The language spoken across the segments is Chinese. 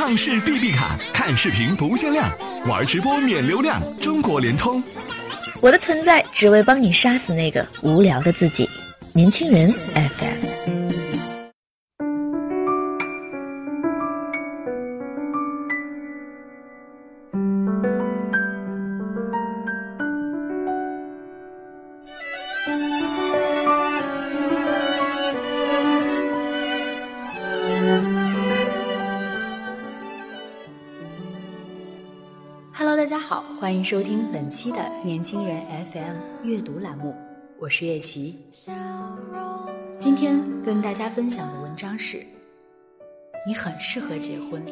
畅视 B B 卡，看视频不限量，玩直播免流量，中国联通。我的存在只为帮你杀死那个无聊的自己。年轻人 FM。欢迎收听本期的年轻人 FM 阅读栏目，我是叶琪。今天跟大家分享的文章是：你很适合结婚。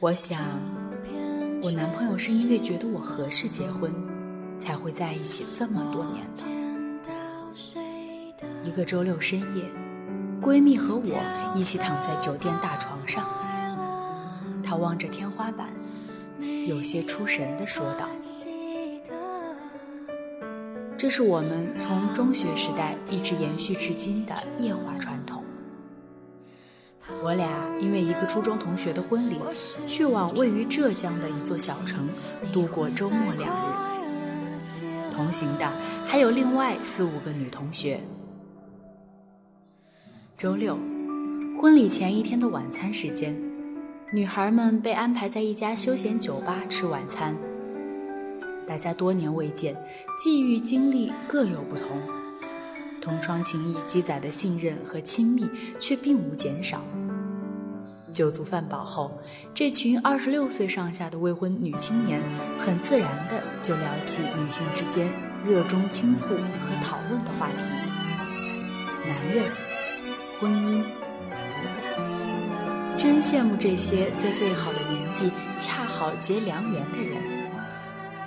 我想，我男朋友是因为觉得我合适结婚，才会在一起这么多年的。一个周六深夜，闺蜜和我一起躺在酒店大床上。他望着天花板，有些出神地说道：“这是我们从中学时代一直延续至今的夜话传统。我俩因为一个初中同学的婚礼，去往位于浙江的一座小城度过周末两日。同行的还有另外四五个女同学。周六，婚礼前一天的晚餐时间。”女孩们被安排在一家休闲酒吧吃晚餐。大家多年未见，际遇经历各有不同，同窗情谊积攒的信任和亲密却并无减少。酒足饭饱后，这群二十六岁上下的未婚女青年很自然的就聊起女性之间热衷倾诉和讨论的话题：男人、婚姻。真羡慕这些在最好的年纪恰好结良缘的人。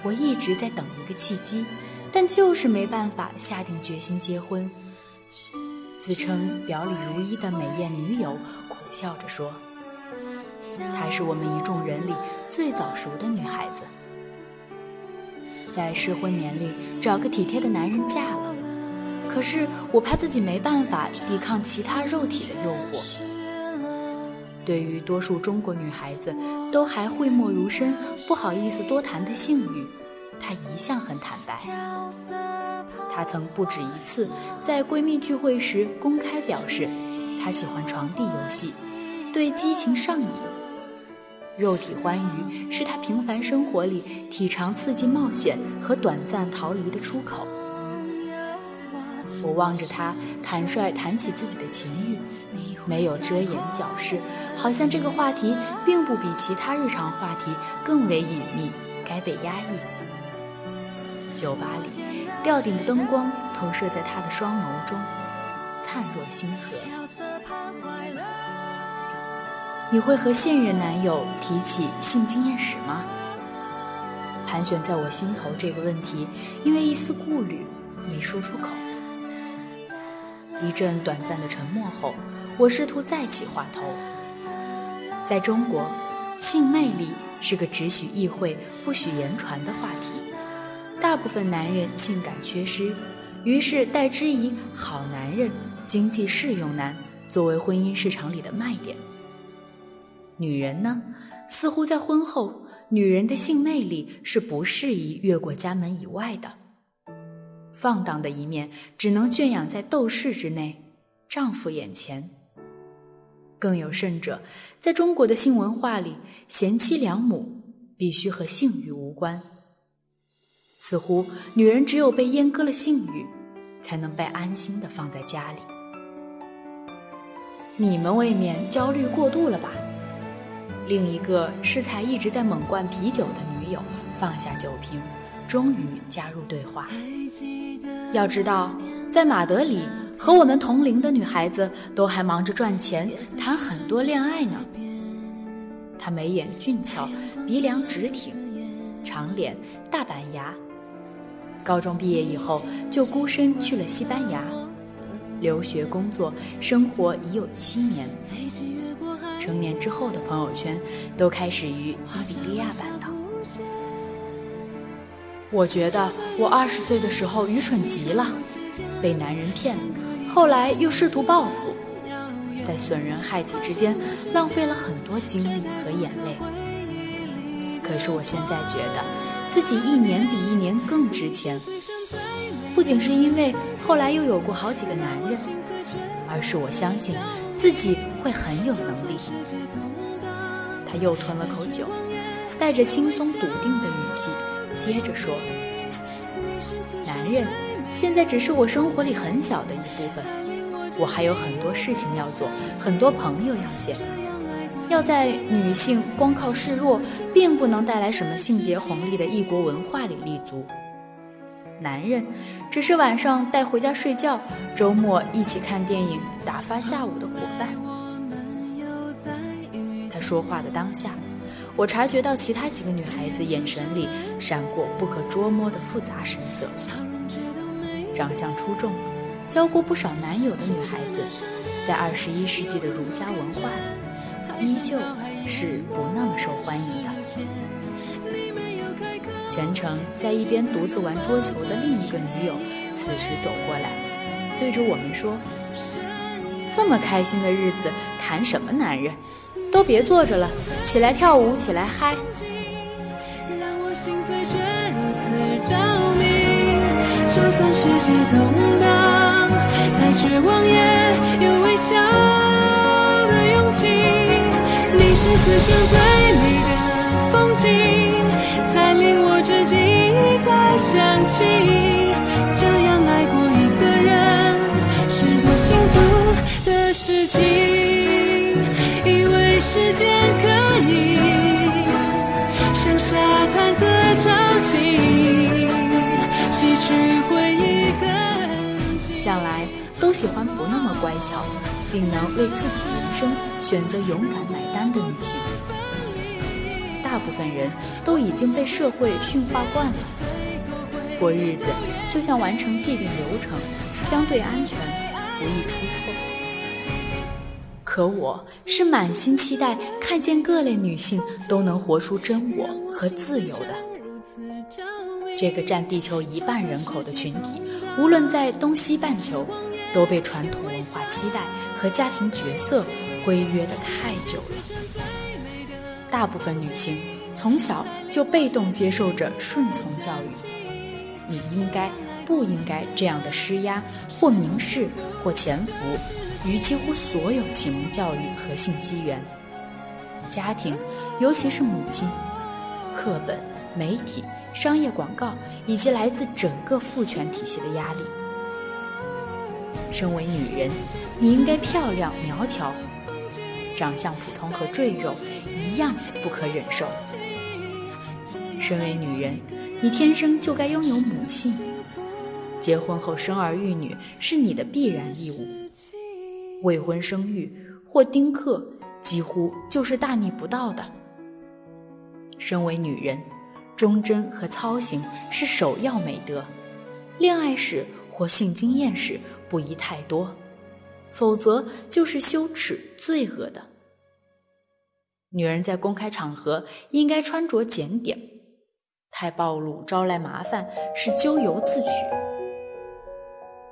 我一直在等一个契机，但就是没办法下定决心结婚。自称表里如一的美艳女友苦笑着说：“她是我们一众人里最早熟的女孩子，在适婚年龄找个体贴的男人嫁了。可是我怕自己没办法抵抗其他肉体的诱惑。”对于多数中国女孩子都还讳莫如深、不好意思多谈的性欲，她一向很坦白。她曾不止一次在闺蜜聚会时公开表示，她喜欢床地游戏，对激情上瘾，肉体欢愉是她平凡生活里体尝刺激冒险和短暂逃离的出口。我望着她坦率谈起自己的情欲。没有遮掩矫饰，好像这个话题并不比其他日常话题更为隐秘，该被压抑。酒吧里，吊顶的灯光投射在他的双眸中，灿若星河。你会和现任男友提起性经验史吗？盘旋在我心头这个问题，因为一丝顾虑，没说出口。一阵短暂的沉默后。我试图再起话头。在中国，性魅力是个只许意会不许言传的话题。大部分男人性感缺失，于是代之以“好男人”“经济适用男”作为婚姻市场里的卖点。女人呢，似乎在婚后，女人的性魅力是不适宜越过家门以外的。放荡的一面只能圈养在斗室之内，丈夫眼前。更有甚者，在中国的性文化里，贤妻良母必须和性欲无关。似乎女人只有被阉割了性欲，才能被安心的放在家里。你们未免焦虑过度了吧？另一个适才一直在猛灌啤酒的女友放下酒瓶，终于加入对话。要知道，在马德里。和我们同龄的女孩子都还忙着赚钱，谈很多恋爱呢。她眉眼俊俏，鼻梁直挺，长脸，大板牙。高中毕业以后就孤身去了西班牙，留学、工作、生活已有七年。成年之后的朋友圈都开始于伊比利亚半岛。我觉得我二十岁的时候愚蠢极了，被男人骗。后来又试图报复，在损人害己之间浪费了很多精力和眼泪。可是我现在觉得自己一年比一年更值钱，不仅是因为后来又有过好几个男人，而是我相信自己会很有能力。他又吞了口酒，带着轻松笃定的语气，接着说：“男人现在只是我生活里很小的一部分。”我还有很多事情要做，很多朋友要见。要在女性光靠示弱，并不能带来什么性别红利的异国文化里立足。男人只是晚上带回家睡觉，周末一起看电影、打发下午的伙伴。他说话的当下，我察觉到其他几个女孩子眼神里闪过不可捉摸的复杂神色，长相出众。交过不少男友的女孩子，在二十一世纪的儒家文化里，依旧是不那么受欢迎的。全程在一边独自玩桌球的另一个女友，此时走过来，对着我们说：“这么开心的日子，谈什么男人？都别坐着了，起来跳舞，起来嗨！”让我心醉却如此着迷就算世界动荡，再绝望也有微笑的勇气。你是此生最美的风景，才令我至今再想起。这样爱过一个人，是多幸福的事情。时间可以像沙滩和潮汐。洗去回忆向来都喜欢不那么乖巧，并能为自己人生选择勇敢买单的女性。大部分人都已经被社会驯化惯了，过日子就像完成既定流程，相对安全，不易出错。可我是满心期待看见各类女性都能活出真我和自由的。这个占地球一半人口的群体，无论在东西半球，都被传统文化期待和家庭角色规约的太久了。大部分女性从小就被动接受着顺从教育，你应该不应该这样的施压或明示或潜伏于几乎所有启蒙教育和信息源，家庭，尤其是母亲，课本，媒体。商业广告以及来自整个父权体系的压力。身为女人，你应该漂亮苗条，长相普通和赘肉一样不可忍受。身为女人，你天生就该拥有母性，结婚后生儿育女是你的必然义务。未婚生育或丁克几乎就是大逆不道的。身为女人。忠贞和操行是首要美德，恋爱时或性经验时不宜太多，否则就是羞耻罪恶的。女人在公开场合应该穿着检点，太暴露招来麻烦是咎由自取。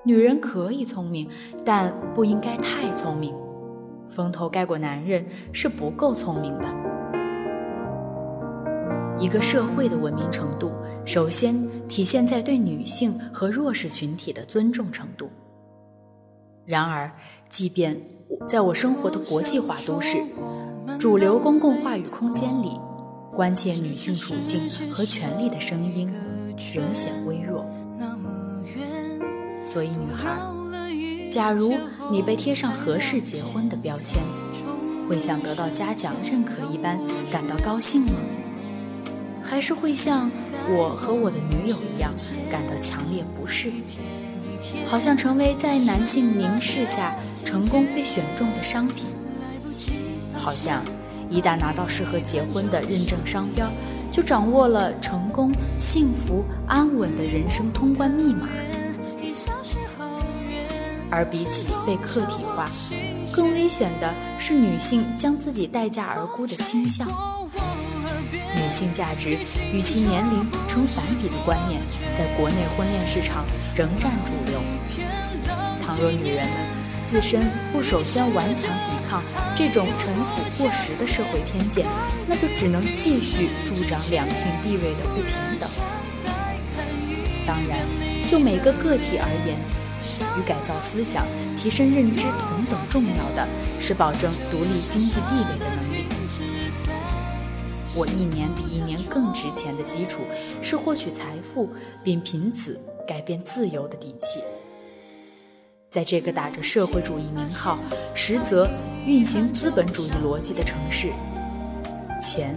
女人可以聪明，但不应该太聪明，风头盖过男人是不够聪明的。一个社会的文明程度，首先体现在对女性和弱势群体的尊重程度。然而，即便在我生活的国际化都市，主流公共话语空间里，关切女性处境和权利的声音仍显微弱。所以，女孩，假如你被贴上合适结婚的标签，会像得到嘉奖认可一般感到高兴吗？还是会像我和我的女友一样感到强烈不适，好像成为在男性凝视下成功被选中的商品，好像一旦拿到适合结婚的认证商标，就掌握了成功、幸福、安稳的人生通关密码。而比起被客体化，更危险的是女性将自己待价而沽的倾向。女性价值与其年龄成反比的观念，在国内婚恋市场仍占主流。倘若女人们自身不首先顽强抵抗这种陈腐过时的社会偏见，那就只能继续助长两性地位的不平等。当然，就每个个体而言，与改造思想、提升认知同等重要的是保证独立经济地位的能力。我一年比一年更值钱的基础是获取财富，并凭此改变自由的底气。在这个打着社会主义名号，实则运行资本主义逻辑的城市，钱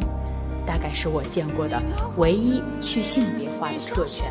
大概是我见过的唯一去性别化的特权。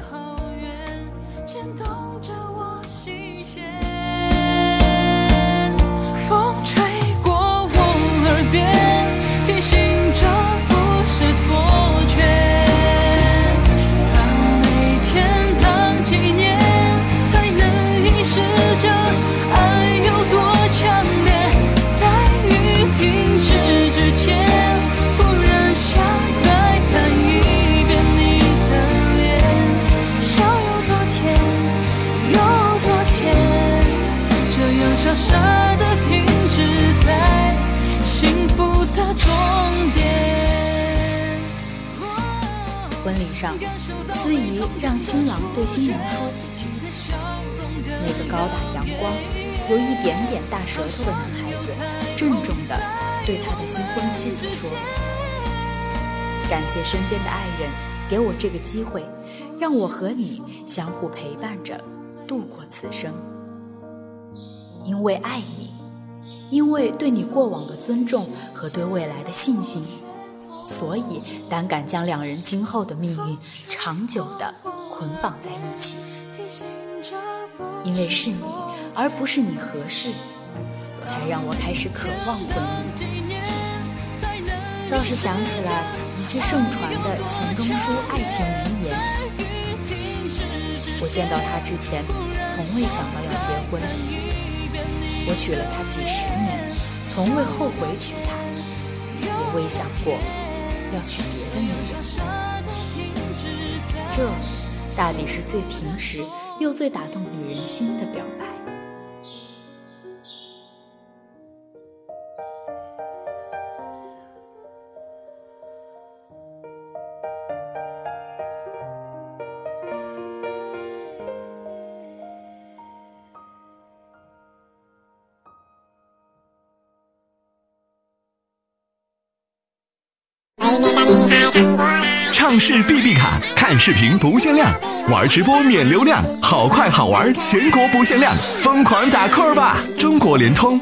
上，司仪让新郎对新娘说几句。那个高大阳光、有一点点大舌头的男孩子，郑重地对他的新婚妻子说：“感谢身边的爱人给我这个机会，让我和你相互陪伴着度过此生。因为爱你，因为对你过往的尊重和对未来的信心。”所以，胆敢将两人今后的命运长久地捆绑在一起，因为是你，而不是你合适，才让我开始渴望婚姻。倒是想起来一句盛传的钱钟书爱情名言：我见到他之前，从未想到要结婚；我娶了她几十年，从未后悔娶她，也未想过。要娶别的女人，这大抵是最平实又最打动女人心的表白。是 B B 卡，看视频不限量，玩直播免流量，好快好玩，全国不限量，疯狂打 call 吧！中国联通。